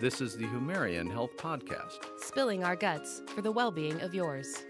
This is the Humarian Health Podcast. Spilling our guts for the well being of yours.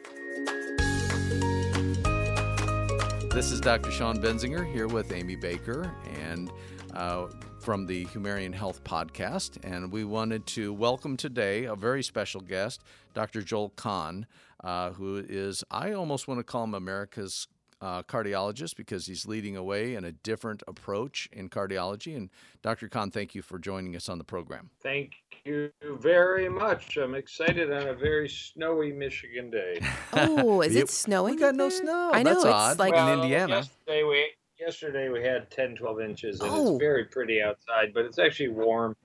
This is Dr. Sean Benzinger here with Amy Baker and uh, from the Humarian Health Podcast. And we wanted to welcome today a very special guest, Dr. Joel Kahn, uh, who is, I almost want to call him America's uh, cardiologist because he's leading away in a different approach in cardiology. And Dr. Kahn, thank you for joining us on the program. Thank you very much. I'm excited on a very snowy Michigan day. Oh, is You- it snowing? We got no snow. I know That's it's odd. like in Indiana. Yesterday we, yesterday we had 10, 12 inches, and Oh. it's very pretty outside, but it's actually warm,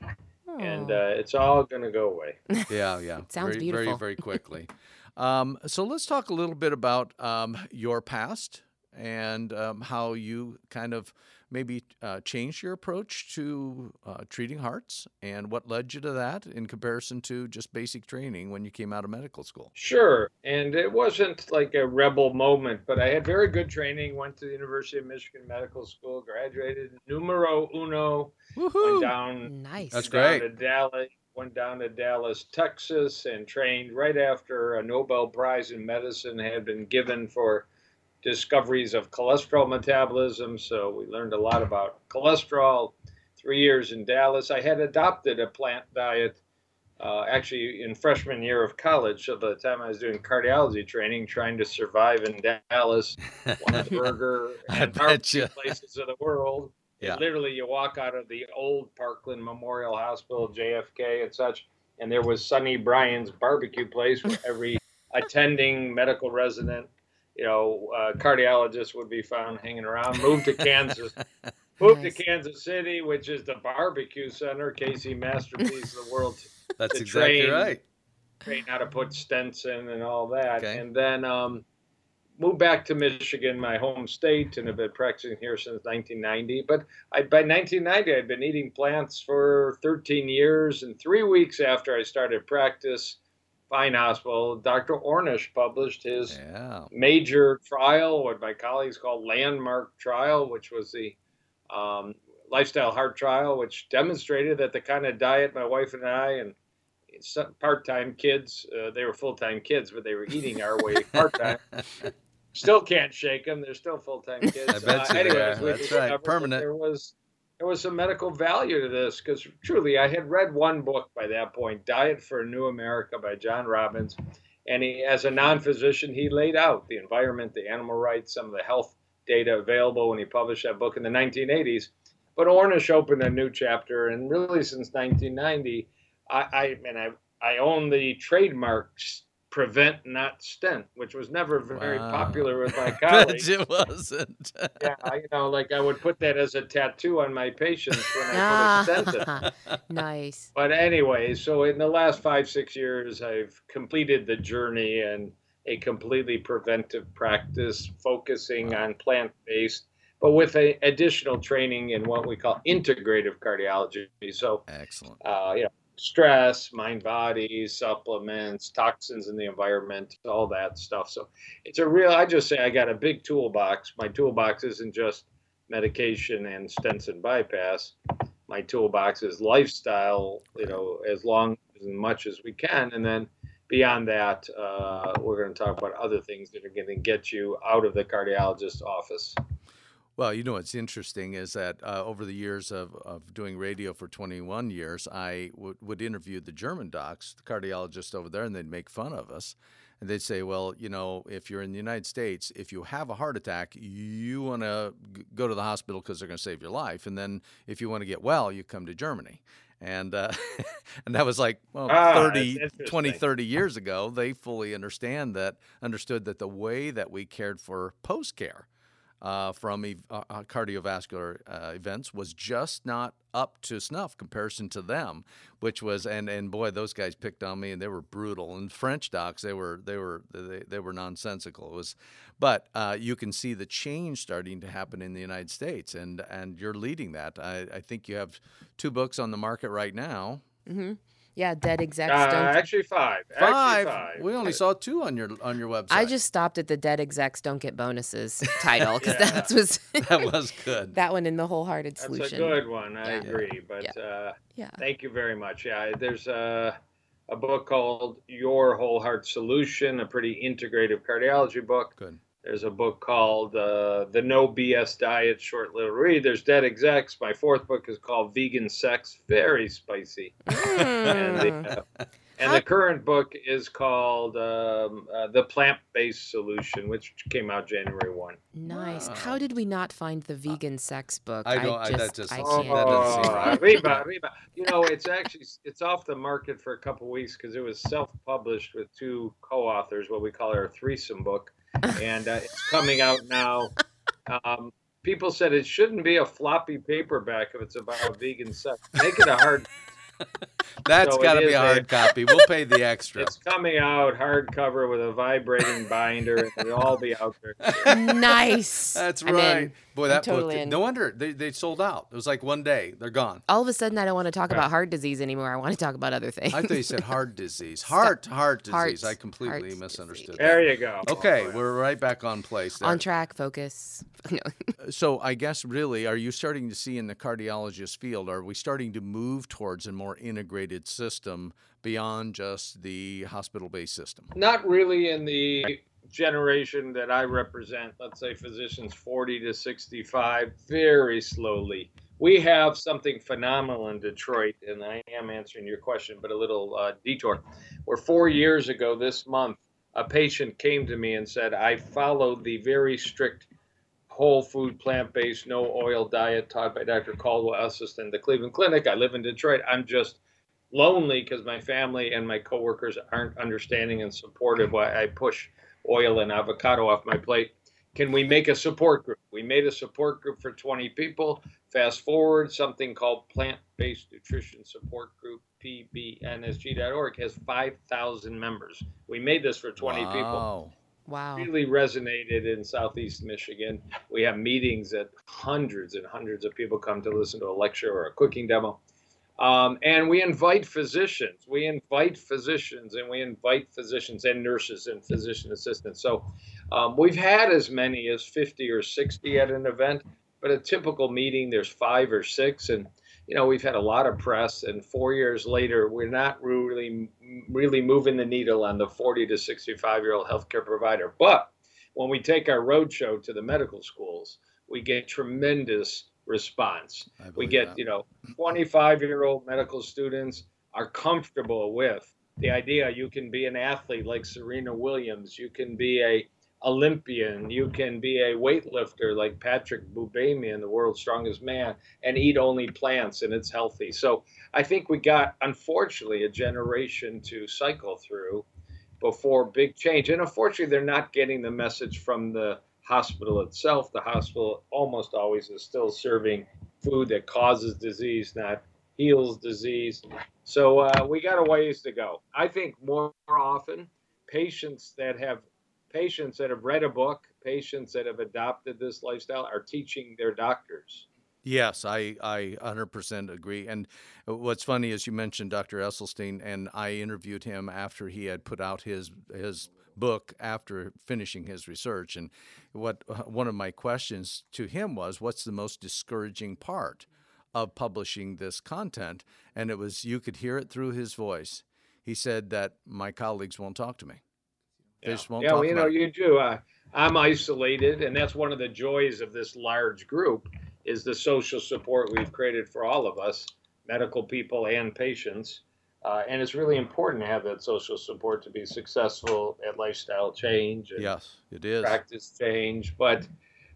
and Oh. uh, it's all going to go away. Yeah, yeah. Sounds very, beautiful. Very, very quickly. um, so let's talk a little bit about um, your past and um, how you kind of maybe uh, changed your approach to uh, treating hearts and what led you to that in comparison to just basic training when you came out of medical school. Sure, and it wasn't like a rebel moment, but I had very good training. Went to the University of Michigan Medical School, graduated numero uno, went Woohoo! down nice. That's down great. to Dallas, went down to Dallas, Texas, and trained right after a Nobel Prize in medicine had been given for discoveries of cholesterol metabolism. So we learned a lot about cholesterol. Three years in Dallas, I had adopted a plant diet. Uh, actually, in freshman year of college, so by the time I was doing cardiology training, trying to survive in Dallas, one burger and places of the world, Yeah. Literally, you walk out of the old Parkland Memorial Hospital, JFK, and such, and there was Sonny Bryan's barbecue place where every attending medical resident, you know, uh, cardiologist would be found hanging around. Moved to Kansas, moved Nice. to Kansas City, which is the barbecue center, KC Masterpiece of the world That's exactly train- right. train how to put stents in and all that. Okay. And then um, moved back to Michigan, my home state, and have been practicing here since 1990. But I, by 1990, I'd been eating plants for 13 years. And three weeks after I started practice, Fine Hospital, Dr. Ornish published his Yeah. major trial, what my colleagues call landmark trial, which was the um, lifestyle heart trial, which demonstrated that the kind of diet my wife and I and part-time kids, uh, they were full-time kids, but they were eating our way part-time. Still can't shake them; they're still full-time kids. I bet uh, you anyways, we That's right. that Permanent. There was there was some medical value to this because truly, I had read one book by that point, "Diet for a New America" by John Robbins, and he, as a non-physician, he laid out the environment, the animal rights, some of the health data available when he published that book in the 1980s. But Ornish opened a new chapter, and really since 1990, I, I and I, I own the trademark s- "Prevent Not Stent," which was never very Wow. popular with my colleagues. it wasn't. yeah, I- you know, like I would put that as a tattoo on my patients when I put a stent in. Nice. But anyway, so in the last five, six years, I've completed the journey and a completely preventive practice focusing on plant based, but with a, additional training in what we call integrative cardiology. So, Excellent. uh, you know, stress, mind body, supplements, toxins in the environment, all that stuff. So it's a real, I just say I got a big toolbox. My toolbox isn't just medication and stents and bypass. My toolbox is lifestyle, you know, as long as much as we can. And then beyond that, uh, we're going to talk about other things that are going to get you out of the cardiologist's office. Well, you know what's interesting is that uh, over the years of, of doing radio for 21 years, I would would interview the German docs, the cardiologists over there, and they'd make fun of us. And they'd say, well, you know, if you're in the United States, if you have a heart attack, you want to g- go to the hospital because they're going to save your life. And then if you want to get well, you come to Germany. And uh, and that was like well, Ah, 30, 20, 30 years ago. They fully understand that, understood that the way that we cared for post care uh, from ev- uh, uh, cardiovascular uh, events was just not up to snuff comparison to them, which was and and boy those guys picked on me and they were brutal and French docs they were they were they, they were nonsensical. It was, but uh, you can see the change starting to happen in the United States and and you're leading that. I, I think you have two books on the market right now. Mm hmm Yeah, dead execs Uh, don't. actually, five. Five. Actually, five. We only saw two on your on your website. I just stopped at the dead execs don't get bonuses title because Yeah. that was that was good. that one in the wholehearted That's solution. That's a good one. I Yeah. agree. But uh, Yeah. thank you very much. Yeah, there's a, a book called Your Whole Heart Solution, a pretty integrative cardiology book. Good. There's a book called uh, The No BS Diet, short little read. There's Dead Execs. My fourth book is called Vegan Sex, very spicy. And Mm. the, uh, and the current book is called um, uh, The Plant Based Solution, which came out January 1. Nice. Wow. How did we not find the vegan sex book? I don't- I- just, that just- I Oh, can't. that doesn't right. Reba, Reba. You know, it's actually it's off the market for a couple weeks because it was self-published with two co-authors, what we call our threesome book, and uh, it's coming out now. Um, people said it shouldn't be a floppy paperback if it's about a vegan sex. Make it a hard. That's So got to be is a a- hard copy. We'll pay the extra. It's coming out hardcover with a vibrating binder, and it'll all be out there. nice. That's I'm right. in. Boy, I'm that totally book. in. No wonder they, they sold out. It was like one day. They're gone. All of a sudden, I don't want to talk Yeah. about heart disease anymore. I want to talk about other things. I thought you said heart disease. Heart, heart disease. Heart- I completely heart misunderstood. There you go. Okay, oh, we're right back on place there. On track, focus. So I guess really, are you starting to see in the cardiologist field, are we starting to move towards a more integrated system beyond just the hospital-based system? not really in the generation that I represent, let's say physicians 40 to 65, very slowly. We have something phenomenal in Detroit, and I am answering your question, but a little uh, detour. Where four years ago this month, a patient came to me and said, I followed the very strict whole food, plant based, no oil diet taught by Dr. Caldwell Esselstyn in the Cleveland Clinic. I live in Detroit. I'm just lonely because my family and my coworkers aren't understanding and supportive why I push oil and avocado off my plate. Can we make a support group? We made a support group for 20 people. Fast forward, something called Plant Based Nutrition Support Group, pbnsg.org, has 5,000 members. We made this for 20 people Wow. Really resonated in southeast Michigan. We have meetings that hundreds and hundreds of people come to listen to a lecture or a cooking demo. Um, and we invite physicians. We invite physicians and we invite physicians and nurses and physician assistants. So um, we've had as many as 50 or 60 at an event, but a typical meeting, there's five or six. And, you know, we've had a lot of press. And four years later, we're not really, really moving the needle on the 40 to 65 year old healthcare provider. But when we take our roadshow to the medical schools, we get tremendous response. We get, that. you know, 25 year old medical students are comfortable with the idea you can be an athlete like Serena Williams, you can be a Olympian, you can be a weightlifter like Patrik Baboumian, the world's strongest man, and eat only plants and it's healthy. So I think we got, unfortunately, a generation to cycle through before big change. And unfortunately, they're not getting the message from the hospital itself. The hospital almost always is still serving food that causes disease, not heals disease. So uh, we got a ways to go. I think more often, patients that have patients that have read a book, patients that have adopted this lifestyle, are teaching their doctors. Yes, I, I 100% agree. And what's funny is you mentioned Dr. Esselstyn, and I interviewed him after he had put out his his book after finishing his research. And what one of my questions to him was, "What's the most discouraging part of publishing this content?" And it was you could hear it through his voice. He said that my colleagues won't talk to me. They Yeah, just won't yeah talk well, you know, it. you do. Uh, I'm isolated, and that's one of the joys of this large group is the social support we've created for all of us, medical people and patients. Uh, and it's really important to have that social support to be successful at lifestyle change and Yes, it is. practice change. But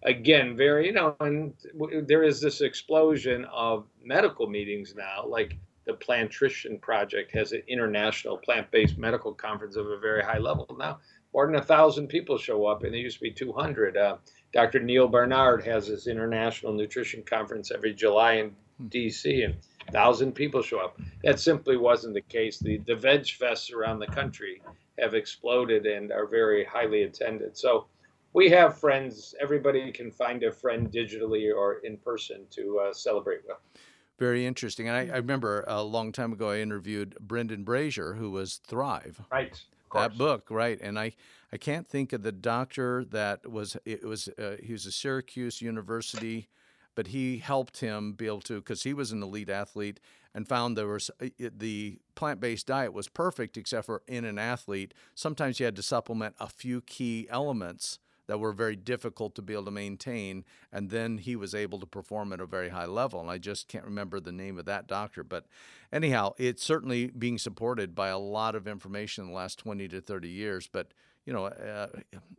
again, very, you know, and w- there is this explosion of medical meetings now, like the Plantrition Project has an international plant-based medical conference of a very high level now. More than a thousand people show up, and there used to be 200. Uh, Dr. Neal Barnard has his international nutrition conference every July in D.C. and thousand people show up. That simply wasn't the case. The the veg fests around the country have exploded and are very highly attended. So we have friends. Everybody can find a friend digitally or in person to uh, celebrate with. Very interesting. And I, I, remember a long time ago I interviewed Brendan Brazier, who was Thrive. Right. That book, right? And I, I can't think of the doctor that was. It was uh, he was a Syracuse University, but he helped him be able to because he was an elite athlete and found there was uh, the plant-based diet was perfect except for in an athlete. Sometimes you had to supplement a few key elements that were very difficult to be able to maintain. And then he was able to perform at a very high level. And I just can't remember the name of that doctor. But anyhow, it's certainly being supported by a lot of information in the last 20 to 30 years. But, you know, uh,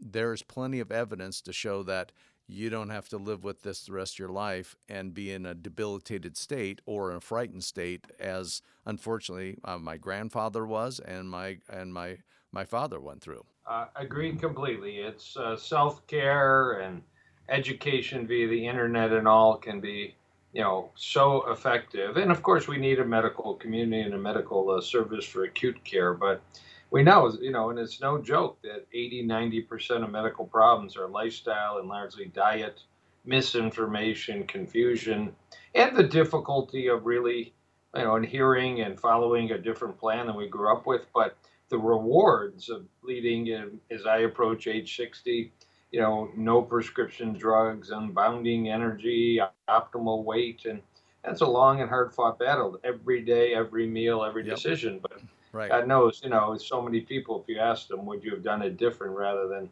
there's plenty of evidence to show that you don't have to live with this the rest of your life and be in a debilitated state or in a frightened state as unfortunately uh, my grandfather was and my and my my father went through uh, agreed completely. It's uh, self care and education via the internet and all can be, you know, so effective. And of course, we need a medical community and a medical uh, service for acute care. But we know, you know, and it's no joke that 80, 90% of medical problems are lifestyle and largely diet, misinformation, confusion, and the difficulty of really, you know, adhering and following a different plan than we grew up with. But the rewards of leading as I approach age 60, you know, no prescription drugs, unbounding energy, optimal weight. And that's a long and hard fought battle every day, every meal, every yep. decision. But right. God knows, you know, so many people, if you ask them, would you have done it different rather than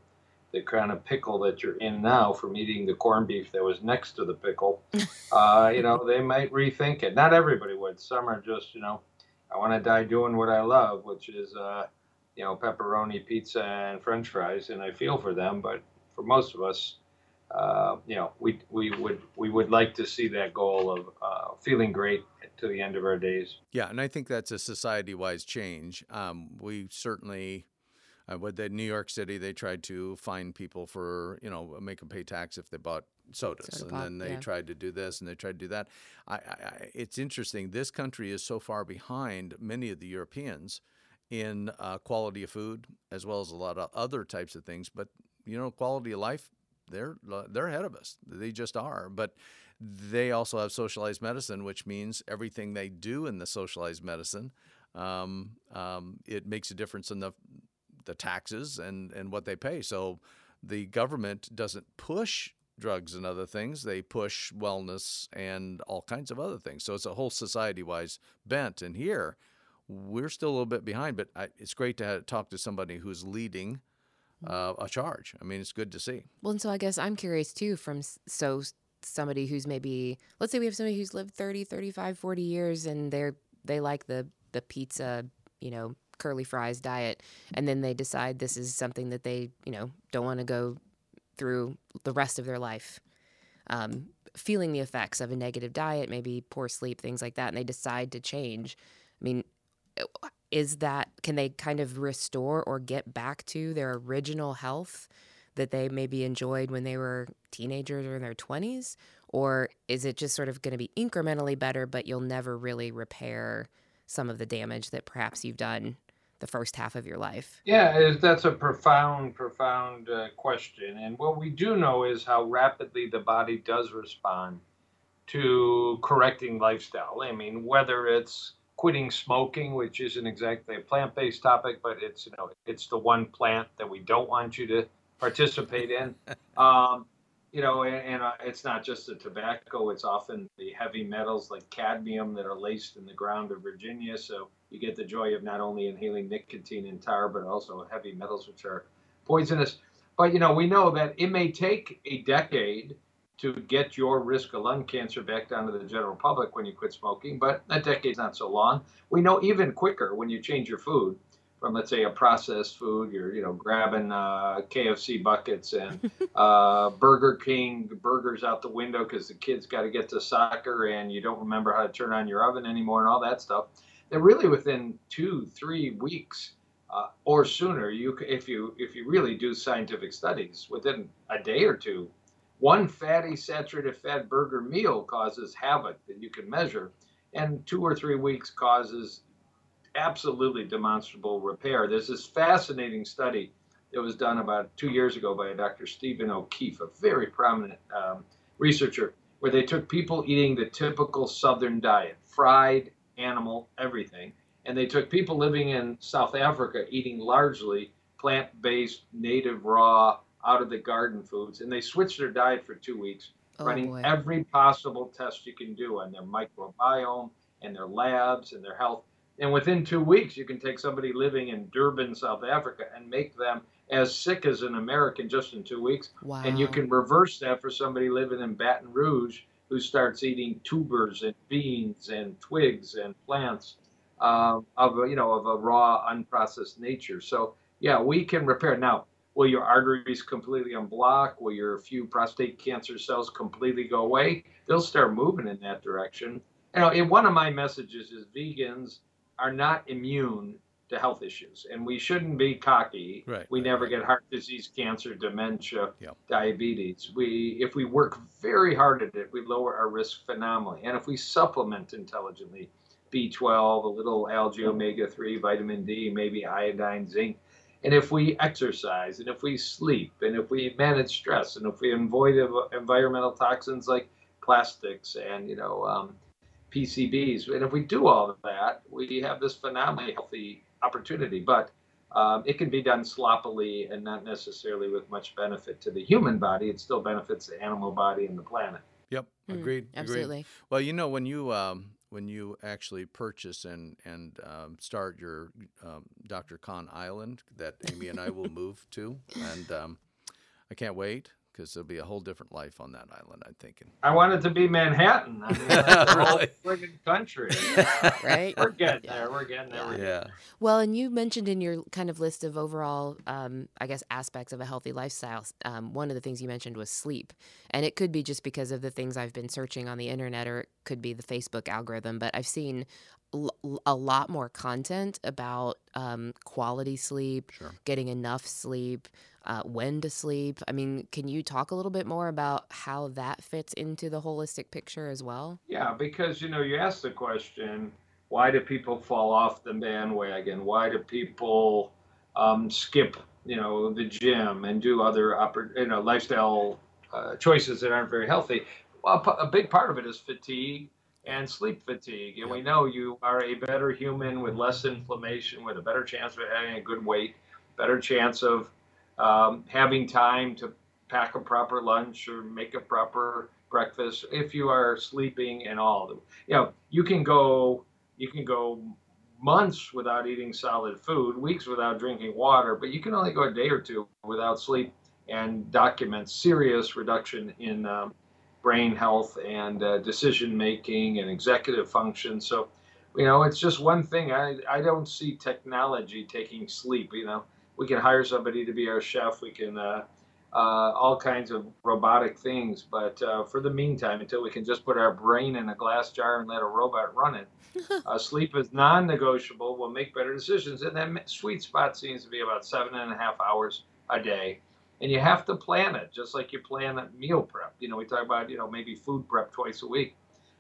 the kind of pickle that you're in now from eating the corned beef that was next to the pickle, uh, you know, they might rethink it. Not everybody would. Some are just, you know, I want to die doing what I love, which is, uh, you know, pepperoni pizza and French fries, and I feel for them. But for most of us, uh, you know, we we would we would like to see that goal of uh, feeling great to the end of our days. Yeah, and I think that's a society-wise change. Um, we certainly. Uh, with the New York City, they tried to fine people for you know make them pay tax if they bought sodas, Soda and pop, then they yeah. tried to do this and they tried to do that. I, I, it's interesting. This country is so far behind many of the Europeans in uh, quality of food as well as a lot of other types of things. But you know, quality of life, they're they're ahead of us. They just are. But they also have socialized medicine, which means everything they do in the socialized medicine, um, um, it makes a difference in the the taxes and and what they pay. So the government doesn't push drugs and other things. They push wellness and all kinds of other things. So it's a whole society wise bent. And here, we're still a little bit behind, but I, it's great to have, talk to somebody who's leading uh, a charge. I mean, it's good to see. Well, and so I guess I'm curious too from so somebody who's maybe let's say we have somebody who's lived 30, 35, 40 years and they're they like the the pizza, you know, curly fries diet and then they decide this is something that they, you know, don't want to go through the rest of their life. Um, feeling the effects of a negative diet, maybe poor sleep, things like that, and they decide to change. I mean, is that can they kind of restore or get back to their original health that they maybe enjoyed when they were teenagers or in their 20s or is it just sort of going to be incrementally better but you'll never really repair some of the damage that perhaps you've done the first half of your life yeah that's a profound profound uh, question and what we do know is how rapidly the body does respond to correcting lifestyle i mean whether it's quitting smoking, which isn't exactly a plant-based topic, but it's you know it's the one plant that we don't want you to participate in. Um, you know, and, and uh, it's not just the tobacco; it's often the heavy metals like cadmium that are laced in the ground of Virginia. So you get the joy of not only inhaling nicotine and tar, but also heavy metals, which are poisonous. But you know, we know that it may take a decade to get your risk of lung cancer back down to the general public when you quit smoking, but a decade's not so long. We know even quicker when you change your food from, let's say, a processed food, you're, you know, grabbing uh, KFC buckets and uh, Burger King burgers out the window because the kids got to get to soccer and you don't remember how to turn on your oven anymore and all that stuff. That really within two, three weeks uh, or sooner, you if you if you really do scientific studies, within a day or two, one fatty saturated fat burger meal causes havoc that you can measure, and two or three weeks causes absolutely demonstrable repair. There's this fascinating study that was done about two years ago by Dr. Stephen O'Keefe, a very prominent um, researcher. where they took people eating the typical Southern diet, fried animal, everything, and they took people living in South Africa eating largely plant-based, native, raw, out of the garden foods, and they switched their diet for two weeks, Oh, running boy. every possible test you can do on their microbiome and their labs and their health. And within two weeks, you can take somebody living in Durban, South Africa, and make them as sick as an American just in two weeks. Wow. And you can reverse that for somebody living in Baton Rouge who starts eating tubers and beans and twigs and plants um, of a, you know of a raw, unprocessed nature. So yeah, we can repair. Now, will your arteries completely unblock? Will your few prostate cancer cells completely go away? They'll start moving in that direction. You know, one of my messages is vegans are not immune to health issues, and we shouldn't be cocky. Right, We right, never right. get heart disease, cancer, dementia, Yep. diabetes. We, if we work very hard at it, we lower our risk phenomenally. And if we supplement intelligently, B12, a little algae, omega 3, vitamin D, maybe iodine, zinc. And if we exercise, and if we sleep, and if we manage stress, and if we avoid environmental toxins like plastics and you know um, PCBs, and if we do all of that, we have this phenomenally healthy opportunity. But um, it can be done sloppily and not necessarily with much benefit to the human body. It still benefits the animal body and the planet. Yep, Mm, agreed. Agreed. Absolutely. Well, you know, when you um, when you actually purchase and and um, start your um, Dr. Kahn Island that Amy and I will move to, and um, I can't wait because there'll be a whole different life on that island. I'm thinking. I want it to be Manhattan. I mean, that's the whole friggin' country. Right? We're getting Yeah. there. We're getting there. We're getting yeah. Well, and you mentioned in your kind of list of overall, um, I guess, aspects of a healthy lifestyle, um, one of the things you mentioned was sleep. And it could be just because of the things I've been searching on the internet, or it could be the Facebook algorithm. But I've seen a lot more content about um, quality sleep, Sure. getting enough sleep, uh, when to sleep. I mean, can you talk a little bit more about how that fits into the holistic picture as well? Yeah, because you know, you ask the question, why do people fall off the bandwagon? Why do people um, skip, you know, the gym and do other, oppor- you know, lifestyle uh, choices that aren't very healthy? Well, a big part of it is fatigue and sleep fatigue, and we know you are a better human with less inflammation, with a better chance of having a good weight, better chance of um, having time to pack a proper lunch or make a proper breakfast if you are sleeping and all. You know you can go you can go months without eating solid food weeks without drinking water but you can only go a day or two without sleep and document serious reduction in um, brain health and uh, decision making and executive function so you know it's just one thing. I i don't see technology taking sleep you know we can hire somebody to be our chef we can uh, uh, all kinds of robotic things. But uh, for the meantime, until we can just put our brain in a glass jar and let a robot run it, uh, sleep is non-negotiable. We'll make better decisions, and that sweet spot seems to be about seven and a half hours a day. And you have to plan it, just like you plan a meal prep. You know, we talk about you know maybe food prep twice a week.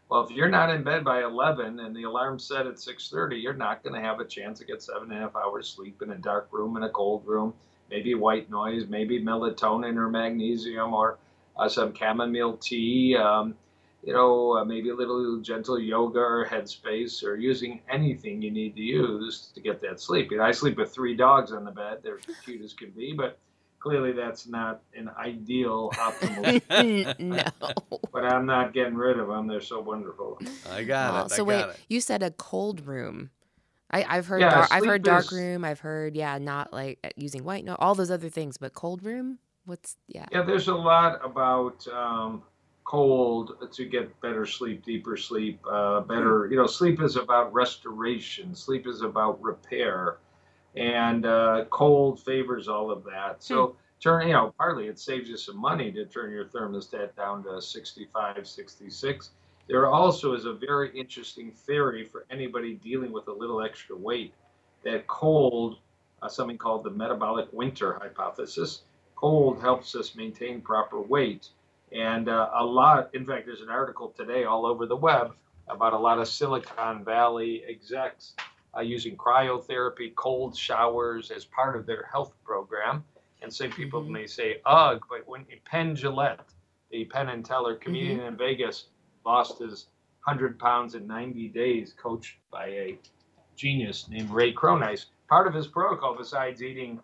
Well, if you're not in bed by 11 and the alarm's set at 6:30, you're not going to have a chance to get seven and a half hours sleep in a dark room in a cold room maybe white noise, maybe melatonin or magnesium or uh, some chamomile tea, um, you know, uh, maybe a little gentle yoga or headspace or using anything you need to use to get that sleep. You know, I sleep with three dogs on the bed. They're cute as can be, but clearly that's not an ideal optimal. no. but I'm not getting rid of them. They're so wonderful. I got Wow. it. So I wait, got it. you said a cold room. I, I've heard Yeah, dark, I've heard dark is- room. I've heard yeah, not like uh, using white no, all those other things. But cold room, what's yeah? Yeah, there's a lot about um, cold to get better sleep, deeper sleep, uh, better. You know, sleep is about restoration. Sleep is about repair, and uh, cold favors all of that. So turn, you know, partly it saves you some money to turn your thermostat down to 65, 66. There also is a very interesting theory for anybody dealing with a little extra weight that cold, uh, something called the metabolic winter hypothesis, cold helps us maintain proper weight. And uh, a lot, in fact, there's an article today all over the web about a lot of Silicon Valley execs uh, using cryotherapy, cold showers as part of their health program. And some people Mhm. may say, ugh, but when Penn Jillette, the Penn and Teller comedian mm-hmm. in Vegas, lost his 100 pounds in 90 days, coached by a genius named Ray Cronise. Part of his protocol, besides eating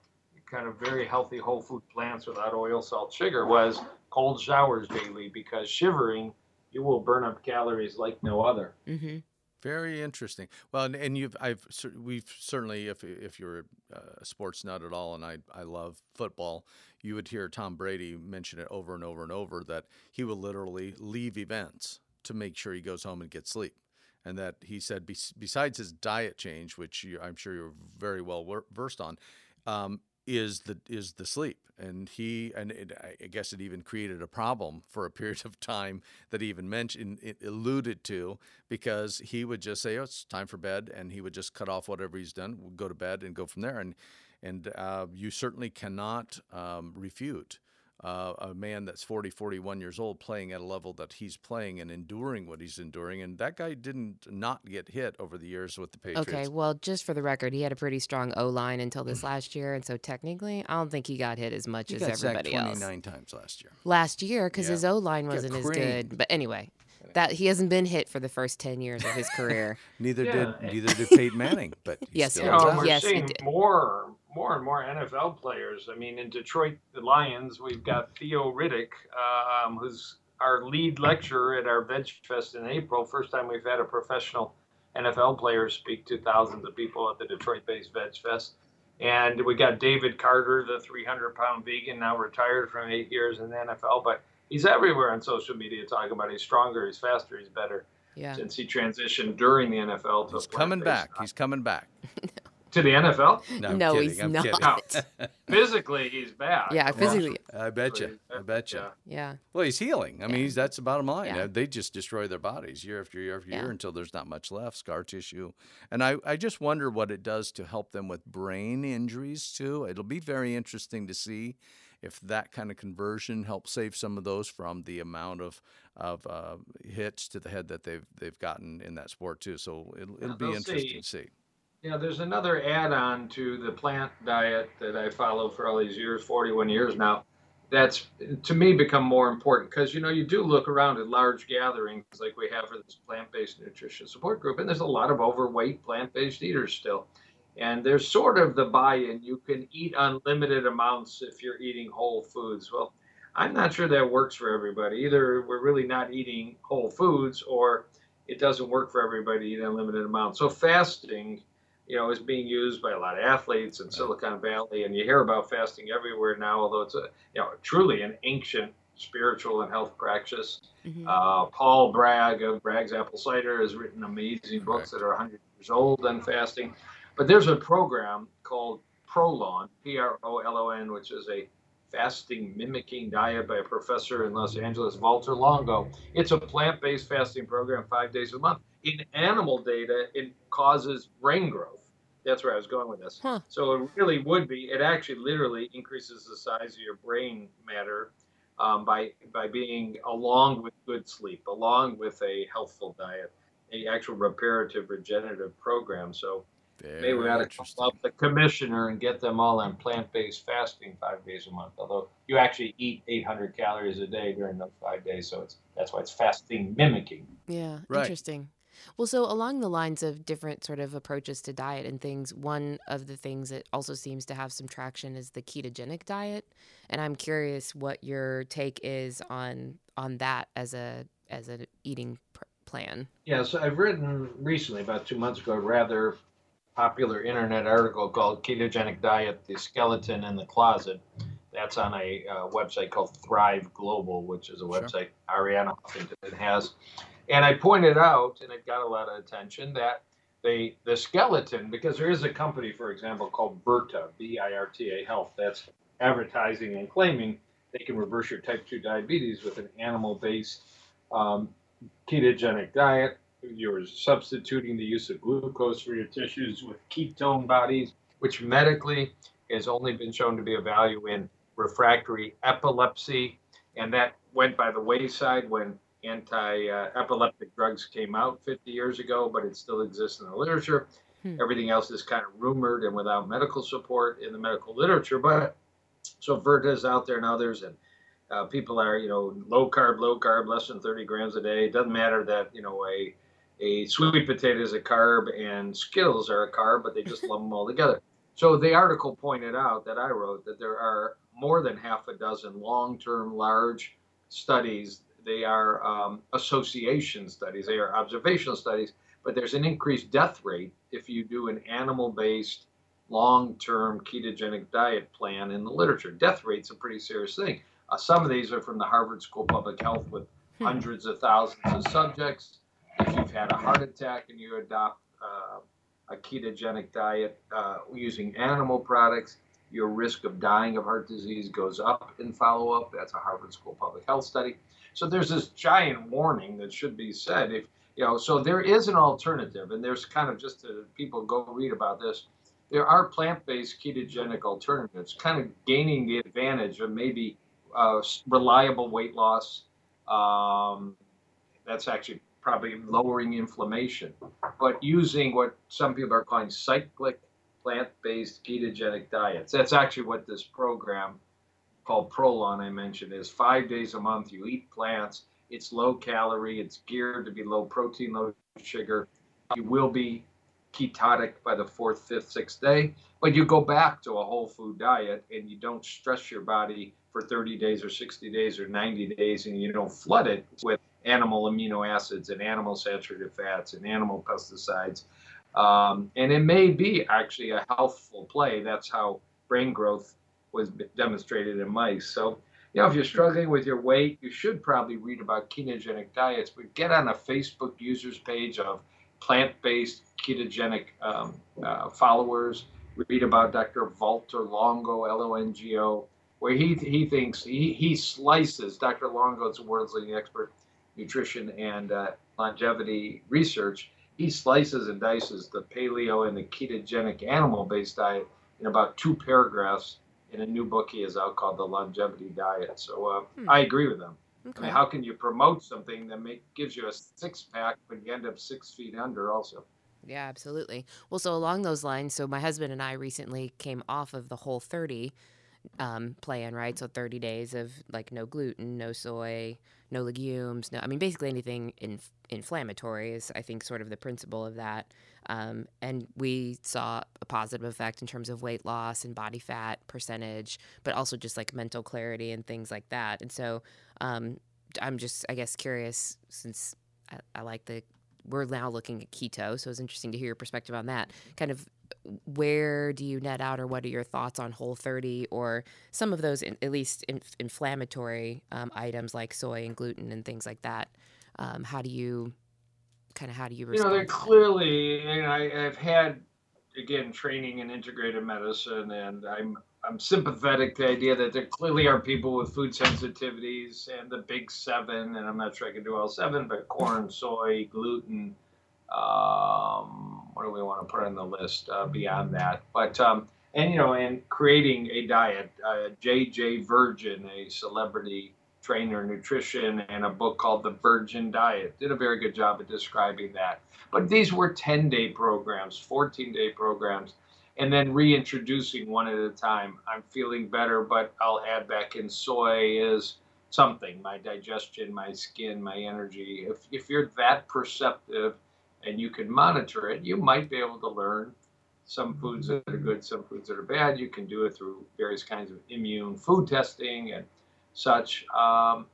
kind of very healthy whole food plants without oil, salt, sugar, was cold showers daily because shivering, you will burn up calories like no other. Mm-hmm. Very interesting. Well, and, and, you've, I've, we've certainly, if if you're a sports nut at all, and I, I love football, you would hear Tom Brady mention it over and over and over that he will literally leave events to make sure he goes home and gets sleep. And that he said, besides his diet change, which you, I'm sure you're very well versed on, um, is the is the sleep. And he and it, I guess it even created a problem for a period of time that he even mentioned it alluded to because he would just say oh it's time for bed and he would just cut off whatever he's done go to bed and go from there. And and uh, you certainly cannot um, refute uh, a man that's 40, 41 years old playing at a level that he's playing and enduring what he's enduring. And that guy didn't not get hit over the years with the Patriots. Okay, well, just for the record, he had a pretty strong O line until this last year. And so technically, I don't think he got hit as much he as everybody else. 29 times last year. Last year, because yeah. his O line wasn't as good. But anyway, that he hasn't been hit for the first 10 years of his career. neither yeah. did neither did Peyton Manning, but yes, you know, we're yes, seeing more more and more NFL players. I mean, in Detroit, the Lions, we've got Theo Riddick, um, who's our lead lecturer at our Veg Fest in April. First time we've had a professional NFL player speak to thousands of people at the Detroit-based Veg Fest. And we got David Carter, the 300-pound vegan, now retired from eight years in the NFL, but he's everywhere on social media talking about he's stronger, he's faster, he's better. Yeah. Since he transitioned during the NFL to he's coming back. He's coming back. to the NFL? No, no he's I'm not. physically, he's bad. Yeah, physically. I bet you. I bet you. Yeah. yeah. Well, he's healing. I mean, he's, that's the bottom line. Yeah. They just destroy their bodies year after year after year until there's not much left, scar tissue. And I, I just wonder what it does to help them with brain injuries, too. It'll be very interesting to see if that kind of conversion helps save some of those from the amount of of uh, hits to the head that they've they've gotten in that sport too. So it'll, it'll be interesting see. to see. Yeah, there's another add-on to the plant diet that I follow for all these years, 41 years now. That's to me become more important because you know you do look around at large gatherings like we have for this plant-based nutrition support group, and there's a lot of overweight plant-based eaters still. And there's sort of the buy-in. You can eat unlimited amounts if you're eating whole foods. Well, I'm not sure that works for everybody. Either we're really not eating whole foods, or it doesn't work for everybody to eat unlimited amounts. So fasting you know, is being used by a lot of athletes in Silicon Valley, and you hear about fasting everywhere now. Although it's a, you know, truly an ancient spiritual and health practice. Mm-hmm. Uh, Paul Bragg of Bragg's Apple Cider has written amazing books that are 100 years old on fasting. But there's a program called Prolon, P-R-O-L-O-N, which is a fasting mimicking diet by a professor in Los Angeles, Walter Longo. It's a plant-based fasting program, five days a month. In animal data, it causes brain growth. That's where I was going with this. Huh. So it really would be. It actually literally increases the size of your brain matter um, by by being along with good sleep, along with a healthful diet, a actual reparative regenerative program. So Very maybe we ought to call up the commissioner and get them all on plant-based fasting five days a month. Although you actually eat 800 calories a day during those five days, so it's that's why it's fasting mimicking. Yeah, right. interesting. Well, so along the lines of different sort of approaches to diet and things, one of the things that also seems to have some traction is the ketogenic diet, and I'm curious what your take is on on that as a as an eating pr- plan. Yes, yeah, so I've written recently, about two months ago, a rather popular internet article called "Ketogenic Diet: The Skeleton in the Closet." That's on a uh, website called Thrive Global, which is a website sure. Arianna Huffington has. And I pointed out, and it got a lot of attention, that the the skeleton, because there is a company, for example, called Virta, V-I-R-T-A Health, that's advertising and claiming they can reverse your type 2 diabetes with an animal-based um, ketogenic diet. You're substituting the use of glucose for your tissues with ketone bodies, which medically has only been shown to be a value in refractory epilepsy. And that went by the wayside when anti-epileptic drugs came out 50 years ago, but it still exists in the literature. Hmm. Everything else is kind of rumored and without medical support in the medical literature. But so Virta is out there and others, and uh, people are, you know, low carb, low carb, less than 30 grams a day. It doesn't matter that, you know, a, a sweet potato is a carb and Skittles are a carb, but they just lump them all together. So the article pointed out that I wrote that there are more than half a dozen long-term large studies. They are um, association studies. They are observational studies, but there's an increased death rate if you do an animal-based long-term ketogenic diet plan in the literature. Death rate's a pretty serious thing. Uh, some of these are from the Harvard School of Public Health with hmm. hundreds of thousands of subjects. If you've had a heart attack and you adopt uh, a ketogenic diet uh, using animal products, your risk of dying of heart disease goes up in follow up. That's a Harvard School Public Health study. So there's this giant warning that should be said. If you know, so there is an alternative, and there's kind of just to people go read about this. There are plant-based ketogenic alternatives, kind of gaining the advantage of maybe uh, reliable weight loss. Um, that's actually probably lowering inflammation, but using what some people are calling cyclic plant-based ketogenic diets. That's actually what this program called Prolon I mentioned is. Five days a month, you eat plants. It's low calorie. It's geared to be low protein, low sugar. You will be ketotic by the fourth, fifth, sixth day, but you go back to a whole food diet and you don't stress your body for 30 days or 60 days or 90 days and you don't flood it with animal amino acids and animal saturated fats and animal pesticides. Um, and it may be actually a healthful play. That's how brain growth was demonstrated in mice. So, you know, if you're struggling with your weight, you should probably read about ketogenic diets, but get on a Facebook users page of plant based ketogenic um, uh, followers. Read about Dr. Walter Longo, L O N G O, where he, he thinks he, he slices, Dr. Longo is a world's leading expert nutrition and uh, longevity research. He slices and dices the paleo and the ketogenic animal based diet in about two paragraphs in a new book he has out called The Longevity Diet. So uh, hmm. I agree with him. Okay. I mean, how can you promote something that make, gives you a six pack, but you end up six feet under also? Yeah, absolutely. Well, so along those lines, so my husband and I recently came off of the Whole 30 um, plan, right? So 30 days of like no gluten, no soy, no legumes, no, I mean, basically anything in, inflammatory is, I think, sort of the principle of that. Um, and we saw a positive effect in terms of weight loss and body fat percentage, but also just like mental clarity and things like that. And so um, I'm just, I guess, curious since I, I like the we're now looking at keto, so it's interesting to hear your perspective on that. Kind of where do you net out, or what are your thoughts on Whole 30, or some of those, in, at least in, inflammatory um, items like soy and gluten and things like that? Um, how do you kind of how do you respond? You know, they're clearly, and I, I've had again training in integrated medicine, and I'm I'm sympathetic to the idea that there clearly are people with food sensitivities and the big seven, and I'm not sure I can do all seven, but corn, soy, gluten. Um, what do we want to put on the list uh, beyond that? But um, and you know, and creating a diet. Uh, JJ Virgin, a celebrity trainer nutrition, and a book called The Virgin Diet, did a very good job of describing that. But these were 10 day programs, 14 day programs and then reintroducing one at a time. I'm feeling better, but I'll add back in soy is something my digestion, my skin, my energy. If, if you're that perceptive and you can monitor it, you might be able to learn some foods that are good, some foods that are bad. You can do it through various kinds of immune food testing and such. Um,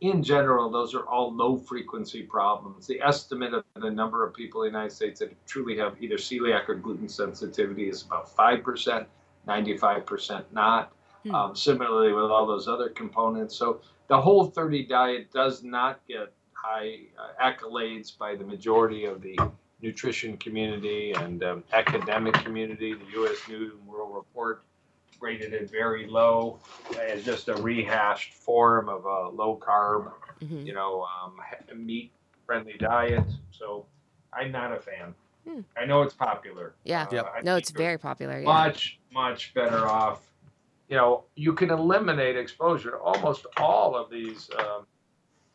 in general, those are all low frequency problems. The estimate of the number of people in the United States that truly have either celiac or gluten sensitivity is about 5%, 95% not. Hmm. Um, similarly, with all those other components. So the whole 30 diet does not get high uh, accolades by the majority of the nutrition community and um, academic community. The U.S. News and World Report rated it very low as just a rehashed form of a low carb, mm-hmm. you know, um, meat friendly diet. So I'm not a fan. Hmm. I know it's popular. Yeah. Uh, no, it's very popular. Yeah. Much, much better off. You know, you can eliminate exposure to almost all of these um,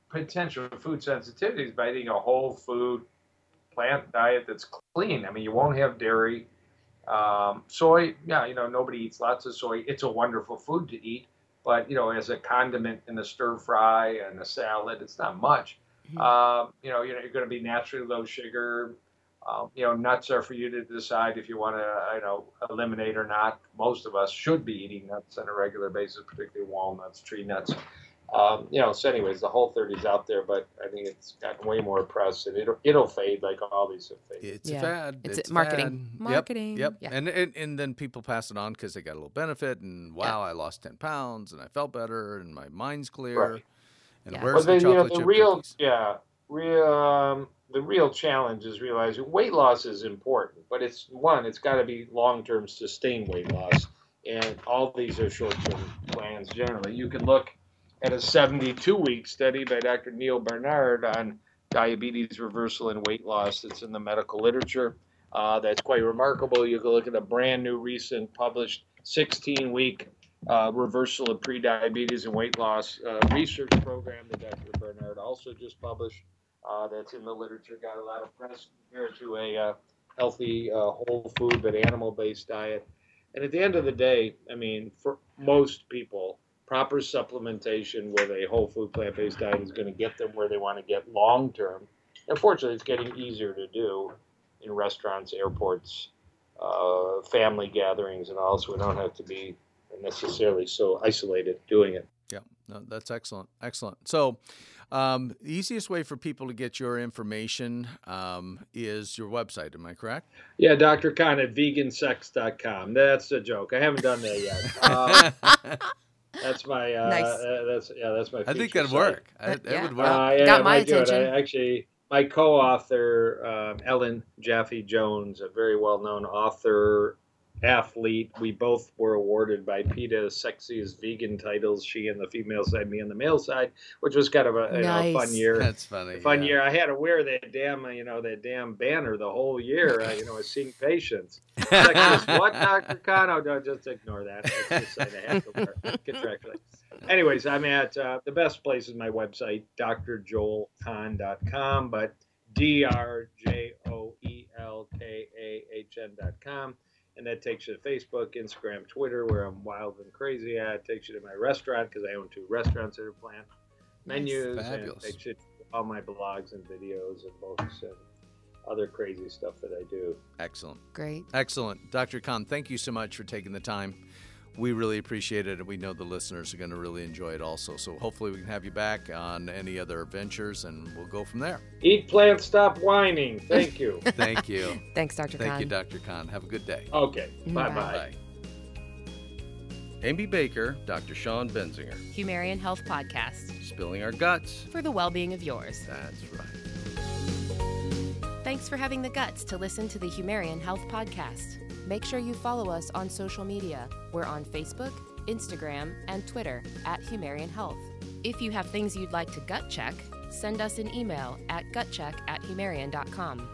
potential food sensitivities by eating a whole food plant diet that's clean. I mean, you won't have dairy um, soy, yeah, you know, nobody eats lots of soy. It's a wonderful food to eat, but you know, as a condiment in a stir fry and a salad, it's not much. Mhm. Um, you know, you're, you're going to be naturally low sugar. Um, you know, nuts are for you to decide if you want to, you know, eliminate or not. Most of us should be eating nuts on a regular basis, particularly walnuts, tree nuts. Um, you know, so anyways, the whole 30's out there, but I think it's gotten way more press, and it'll it'll fade like all these have faded. It's Yeah. a fad. It's a marketing. fad. Yep, Marketing. Yep. Yeah. And, and and then people pass it on because they got a little benefit, and wow, I lost ten pounds, and I felt better, and my mind's clear. Right. And Yeah. where's But the then you know the chip real, cookies? yeah, real. Um, the real challenge is realizing weight loss is important, but it's one, it's got to be long-term sustained weight loss, and all these are short-term plans. Generally, you can look at a 72-week study by Dr. Neal Barnard on diabetes reversal and weight loss that's in the medical literature. Uh, that's quite remarkable. You can look at a brand new, recent, published 16-week uh, reversal of prediabetes and weight loss uh, research program that Dr. Barnard also just published. Uh, that's in the literature, got a lot of press compared to a uh, healthy, uh, whole food but animal-based diet. And at the end of the day, I mean, for most people, proper supplementation with a whole food plant-based diet is going to get them where they want to get long-term. Unfortunately, it's getting easier to do in restaurants, airports, uh, family gatherings, and all, so we don't have to be necessarily so isolated doing it. Yeah, no, that's excellent. Excellent. So, um, the easiest way for people to get your information um, is your website. Am I correct? Yeah, Dr. Kahn at vegansex.com. That's a joke. I haven't done that yet. Um, that's my uh, Nice. uh, that's yeah, that's my I think that'd site. work. I, that yeah. would work. Uh, yeah, Got my might do it. attention. I actually, my co-author um, Ellen Jaffe Jones, a very well-known author, athlete. We both were awarded by PETA sexiest vegan titles. She on the female side, me on the male side, which was kind of a you know, Nice. fun year. That's funny. fun yeah. year. I had to wear that damn, uh, you know, that damn banner the whole year. Uh, you know, as seeing patients. Sexist what, Doctor Kahn? Oh, no, just ignore that. That's just I have to wear contractually. Anyways, I'm at uh, the best place is my website, drjoelkahn.com, but d r j o e l k a h n.com. And that takes you to Facebook, Instagram, Twitter, where I'm wild and crazy at. It takes you to my restaurant because I own two restaurants that are planned Nice. menus and Fabulous. takes you to all my blogs and videos and books and other crazy stuff that I do. Excellent. Great. Excellent. Dr. Kahn, thank you so much for taking the time. We really appreciate it, and we know the listeners are going to really enjoy it also. So hopefully we can have you back on any other adventures, and we'll go from there. Eat plants, stop whining. Thank you. Thank you. Thanks, Dr. Thank Kahn. you, Dr. Kahn. Have a good day. Okay. Bye. Bye bye. Bye. Amy Baker, Dr. Sean Benzinger, Humarian Health Podcast spilling our guts. for the well being of yours. That's right. Thanks for having the guts to listen to the Humarian Health Podcast. Make sure you follow us on social media. We're on Facebook, Instagram, and Twitter at Humarian Health. If you have things you'd like to gut check, send us an email at gutcheck at humarian.com.